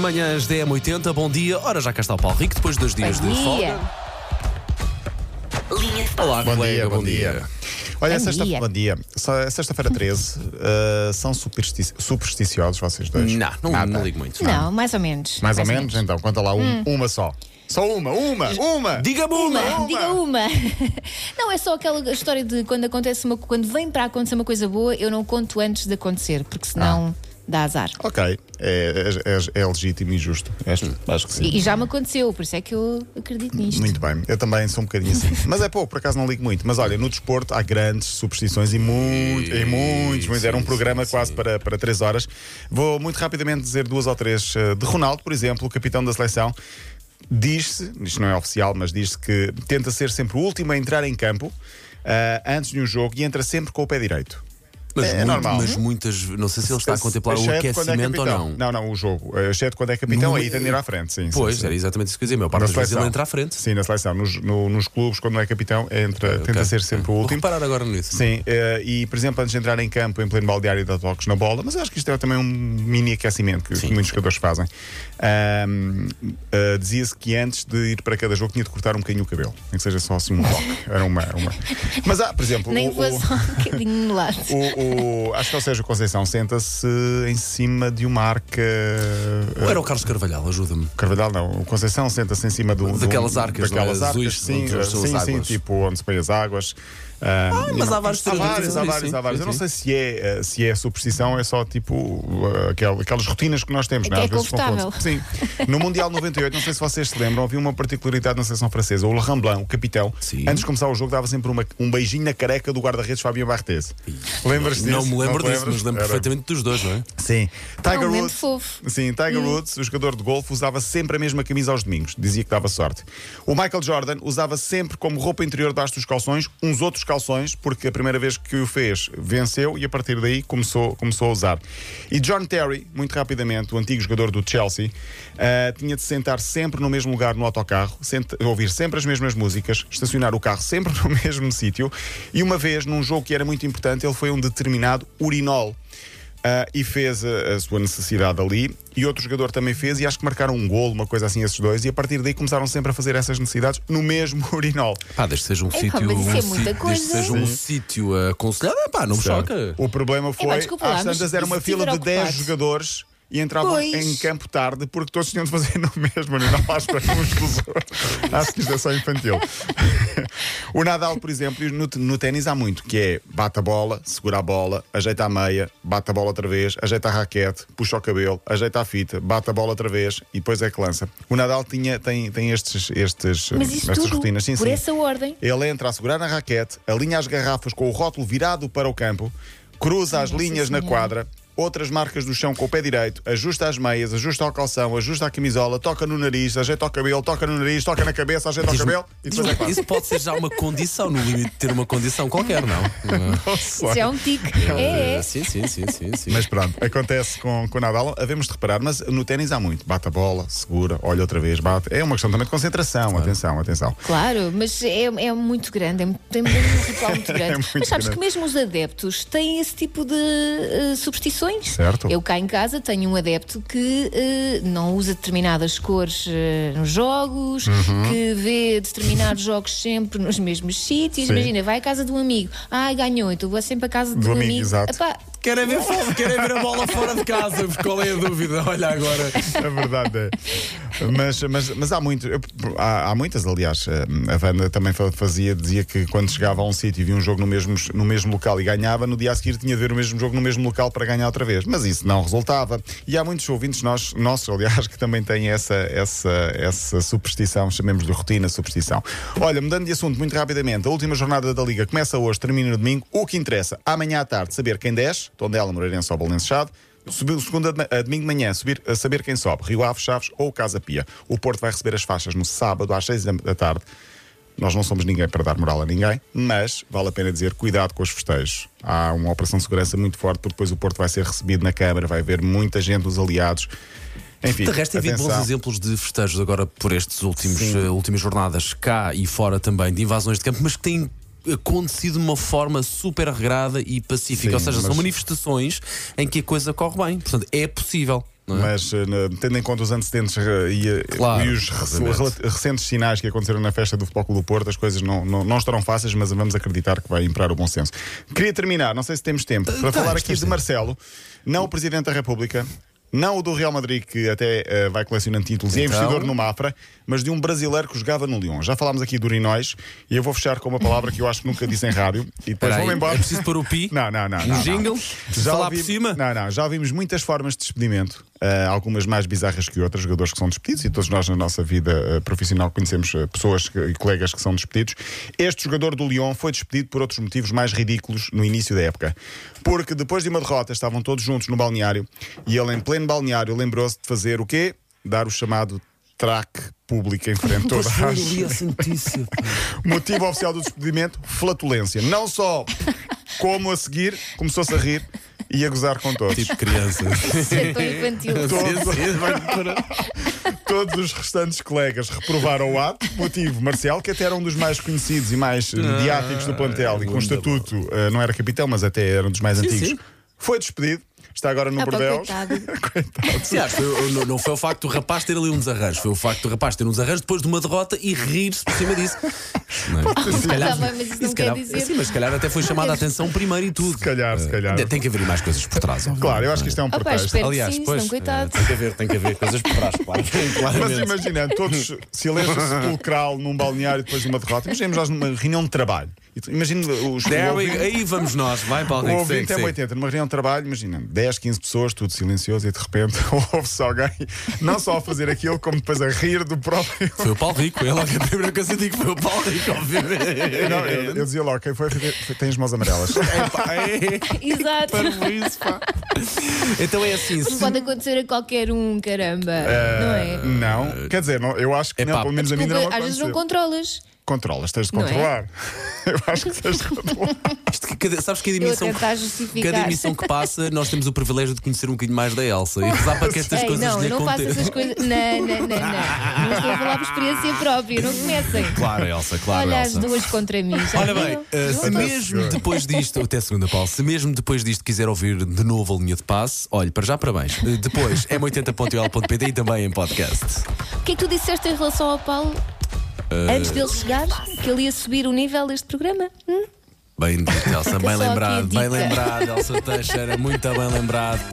manhãs DM80, bom dia. Ora, já cá está o Paulo Rico, depois de dois dias Bom de dia. folga. Olá, Bom colega, dia, bom dia. Olha, Bom sexta, dia. bom dia. Sexta-feira 13, uh, são supersti- supersticiosos vocês dois? Não, não, Nada. não ligo muito. Não, mais ou menos. Mais, ou, menos? Então, conta lá, um- uma só. Só uma, uma, uma! Diga-me uma! Uma, diga uma. Não é só aquela história de quando acontece uma quando vem para acontecer uma coisa boa, eu não conto antes de acontecer, porque senão dá azar. Ok, é, é- é- é legítimo e justo. Acho, acho que sim. E, e já me aconteceu, por isso é que eu acredito nisto. Muito bem, eu também sou um bocadinho assim. Mas é pouco, por acaso não ligo muito. Mas olha, no desporto há grandes superstições e, muito, e muitos, muitos. Era um programa sim, quase sim. para, para três horas. Vou muito rapidamente dizer duas ou três eh, de Ronaldo, por exemplo, o capitão da seleção. Diz-se, isto não é oficial, mas diz-se que tenta ser sempre o último a entrar em campo ah, antes de um jogo e entra sempre com o pé direito. Mas, É muito- normal. mas muitas. Não sei se ele está a contemplar o é aquecimento ou capitão. não. Não, não, o jogo. Eh, Exceto quando é capitão, No- aí tem de ir à frente. Sim, sim, Pois, sim. era exatamente isso que eu ia dizer. A maior parte Na das vezes ele entra à frente. Sim, na seleção. Nos, no- nos clubes, quando não é capitão, entra, tenta Ok. ser sempre o Vou último. reparar agora nisso. Sim, eh, e por exemplo, antes de entrar em campo, em pleno baldeário, dá toques na bola, mas eu acho que isto é também um mini aquecimento que, que muitos jogadores fazem. Ahm, eh, Dizia-se que antes de ir para cada jogo tinha de cortar um bocadinho o cabelo, nem que seja só assim um toque. Era uma. uma... Mas há, por exemplo, Nem o, o- só um bocadinho de lado. o- o- acho que é o Sérgio Conceição senta-se em cima de uma arca. Ou era o Carlos Carvalhal, ajuda-me. Carvalhal não, o Conceição senta-se em cima do, Daquelas arcas, daquelas é? arcas, Azuis, sim, sim, sim, tipo onde se põe as águas. Ah, mas há vários há vários, há vários, há vários. Eu não sei se é, eh, se é superstição, é só tipo aquel- aquelas rotinas que nós temos, É não que é Às vezes confortável. Sim. No Mundial 98, não sei se vocês se lembram, havia uma particularidade na seleção francesa. O Laurent Blanc, o capitão, Sim. antes de começar o jogo, dava sempre uma- um beijinho na careca do guarda-redes Fabio Barthez. Lembras-te Não disso? me lembro disso, lembras? mas lembro Era- perfeitamente dos dois, não é? Sim. Tiger Woods. fofo. Sim, Tiger Woods, o jogador de golfe, usava sempre a mesma camisa aos domingos. Dizia que dava sorte. O Michael Jordan usava sempre como roupa interior debaixo dos calções uns outros calções, porque a primeira vez que o fez venceu e a partir daí começou, começou a usar. E John Terry, muito rapidamente, o antigo jogador do Chelsea, ah, tinha de se sentar sempre no mesmo lugar no autocarro, senta- ouvir sempre as mesmas músicas, estacionar o carro sempre no mesmo sítio. E uma vez, num jogo que era muito importante, ele foi um determinado urinol. Ah, e fez a, a sua necessidade ali, e outro jogador também fez, e acho que marcaram um golo, uma coisa assim, esses dois, e a partir daí começaram sempre a fazer essas necessidades no mesmo urinol. Pá, desde que seja um Epá, sítio. mas isso é um muita Desde coisa. seja um sítio aconselhado, ah, pá, não me choca. O problema foi, desculpa lá, às tantas era uma fila de estiver 10 ocupado? jogadores e entravam Pois. em campo tarde porque todos tinham de fazer no mesmo urinol à espera uns dos outros. Acho que isto é só infantil. o Nadal, por exemplo, no, no ténis há muito, que é bate a bola, segura a bola, ajeita a meia, bate a bola outra vez, ajeita a raquete, puxa o cabelo, ajeita a fita, bate a bola outra vez e depois é que lança. O Nadal tinha, tem, tem estes, estes, estas rotinas. Sim, por sim. essa ordem. Ele entra a segurar na raquete, alinha as garrafas com o rótulo virado para o campo, cruza as linhas na Senhora. quadra, outras marcas do chão com o pé direito, ajusta as meias, ajusta ao calção, ajusta a camisola, toca no nariz, ajeita o cabelo, toca no nariz, toca na cabeça, ajeita o cabelo e depois é Isso pode ser já uma condição, no limite de ter uma condição qualquer, não? Isso é um tique. É, é. Sim, sim, sim, sim, sim. Mas pronto, acontece com, com o Nadal, havemos de reparar, mas no ténis há muito. Bate a bola, segura, olha outra vez, bate. É uma questão também de concentração, atenção, atenção. Claro, mas é, é muito grande, é, muito- tem um ritual muito grande. É muito mas sabes grande. que mesmo os adeptos têm esse tipo de eh, superstições. Certo. Eu cá em casa tenho um adepto que eh, não usa determinadas cores eh, nos jogos, Uhum. que vê determinados jogos sempre nos mesmos sítios. Sim. Imagina, vai à casa de um amigo, ai ganhou, então vou sempre à casa Do do, amigo, exato. Epá, Querem ver, fora- querem ver a bola fora de casa, qual é a dúvida? Olha agora. A verdade é. Mas, mas, mas há, muito, eu- há, há muitas, aliás. eh, A Wanda também fa- fazia, dizia que quando chegava a um sítio e via um jogo no mesmo, no mesmo local e ganhava, no dia a seguir tinha de ver o mesmo jogo no mesmo local para ganhar outra vez. Mas isso não resultava. E há muitos ouvintes nós, nossos, aliás, que também têm essa, essa, essa superstição, chamemos de rotina superstição. Olha, mudando de assunto muito rapidamente, a última jornada da Liga começa hoje, termina no domingo. O que interessa, amanhã à tarde, saber quem desce, Tondela, Moreirense ou Belenenses Subir o segundo a, domingo de manhã, subir, a saber quem sobe, Rio Ave, Chaves ou Casa Pia. O Porto vai receber as faixas no sábado às 6 da tarde. Nós não somos ninguém para dar moral a ninguém, mas vale a pena dizer cuidado com os festejos. Há uma operação de segurança muito forte, porque depois o Porto vai ser recebido na Câmara, vai haver muita gente, os aliados. Enfim, De resto, tem havido bons exemplos de festejos agora por Sim. eh, últimas jornadas, cá e fora também, de invasões de campo, mas que têm acontecido de uma forma super regrada e pacífica. Sim, Ou seja, são mas- manifestações em que a coisa corre bem. Portanto, é possível. é? mas eh, tendo em conta os antecedentes eh, e, eh, Claro, e os rela- recentes sinais que aconteceram na festa do Futebol Clube do Porto, as coisas não, não, não estarão fáceis, mas vamos acreditar que vai imperar o bom senso. Queria terminar, não sei se temos tempo, para tens, falar aqui de. Marcelo, não o Presidente da República. Não o do Real Madrid, que até eh, vai colecionando títulos e é Então? investidor no Mafra, mas de um brasileiro que jogava no Lyon. Já falámos aqui do Urinóis e eu vou fechar com uma palavra que eu acho que nunca disse em rádio. E depois vou-me embora. é preciso pôr o pi? Não, não, não. Um não, não. jingle? Já Falar ouvi- por cima? Não, não. Já ouvimos muitas formas de despedimento, eh, algumas mais bizarras que outras, jogadores que são despedidos, e todos nós na nossa vida eh, profissional conhecemos eh, pessoas e colegas que são despedidos. Este jogador do Lyon foi despedido por outros motivos mais ridículos no início da época. Porque depois de uma derrota estavam todos juntos no balneário e ele, em pleno balneário, lembrou-se de fazer o quê? Dar o chamado traque público em frente a toda a. Motivo oficial do despedimento: flatulência. Não só como a seguir começou-se a rir e a gozar com todos. Tipo criança. Isso é tão infantil. Todos os restantes colegas reprovaram o ato, motivo Marcial, que até era um dos mais conhecidos e mais eh, mediáticos do plantel e com estatuto, eh, não era capitão, mas até era um dos mais antigos. sim. Foi despedido, está agora no Ah, pá, Bordeaux. coitado. Coitado. Aliás, foi- não, foi o facto do rapaz ter ali um desarranjo, foi o facto do rapaz ter um desarranjo depois de uma derrota e rir-se por cima disso. Não é? Se calhar- mas isso não se calhar- dizer- Sim, mas se calhar até foi chamada a atenção primeiro e tudo. Se calhar, se calhar. Tem que haver mais coisas por trás, obviamente, Claro, eu acho que isto é um pretexto. espero- Aliás, Sim, pois, coitado. tem que haver, tem que haver coisas por trás, claro. Mas imagina, todos silêncio sepulcral num balneário depois de uma derrota. Imaginemos nós numa reunião de trabalho. Imagina os There o we- aí vamos nós, vai Paulo O Rico, ouvinte é segue. 80, numa reunião de trabalho, imagina, 10, 15 pessoas, tudo silencioso, e de repente ouve-se alguém não só a fazer aquilo, como depois a rir do próprio. Foi o Paulo Rico, é logo a primeira coisa que eu digo que foi o Paulo Rico, obviamente. Não, eu, eu dizia logo, quem foi, foi tem as mãos amarelas. É, Exato. para isso, pá. Então é assim, Isso se- pode acontecer a qualquer um, caramba. não é? Não, quer dizer, não, eu acho que Epá, não, pelo menos a mim não Desculpa, às vezes não controlas. Controlas, tens de Não é? controlar. Eu acho que tens de controlar. Isto que cada- sabes que cada Eu a emissão, tentar justificar. cada emissão que passa, nós temos o privilégio de conhecer um bocadinho mais da Elsa e rezar para que estas Ei, coisas não, lhe não faço aconteçam. essas coisas. Não, não, não, não. Não estou a falar por experiência própria, não comecem. Claro, Elsa, claro, Olha as Elsa. duas contra mim. já Olha bem, viram? eh, se mesmo depois disto, até segunda, Paulo, se mesmo depois disto quiser ouvir de novo a linha de passe, olhe, para já parabéns. Eh, Depois, m80.ol.pt e também em podcast. O que é que tu disseste em relação ao Paulo? Eh, Antes dele chegar, que ele ia subir o nível deste programa? Hum? Bem dito, Elsa, bem lembrado, bem lembrado, Elsa Teixeira, muito bem lembrado.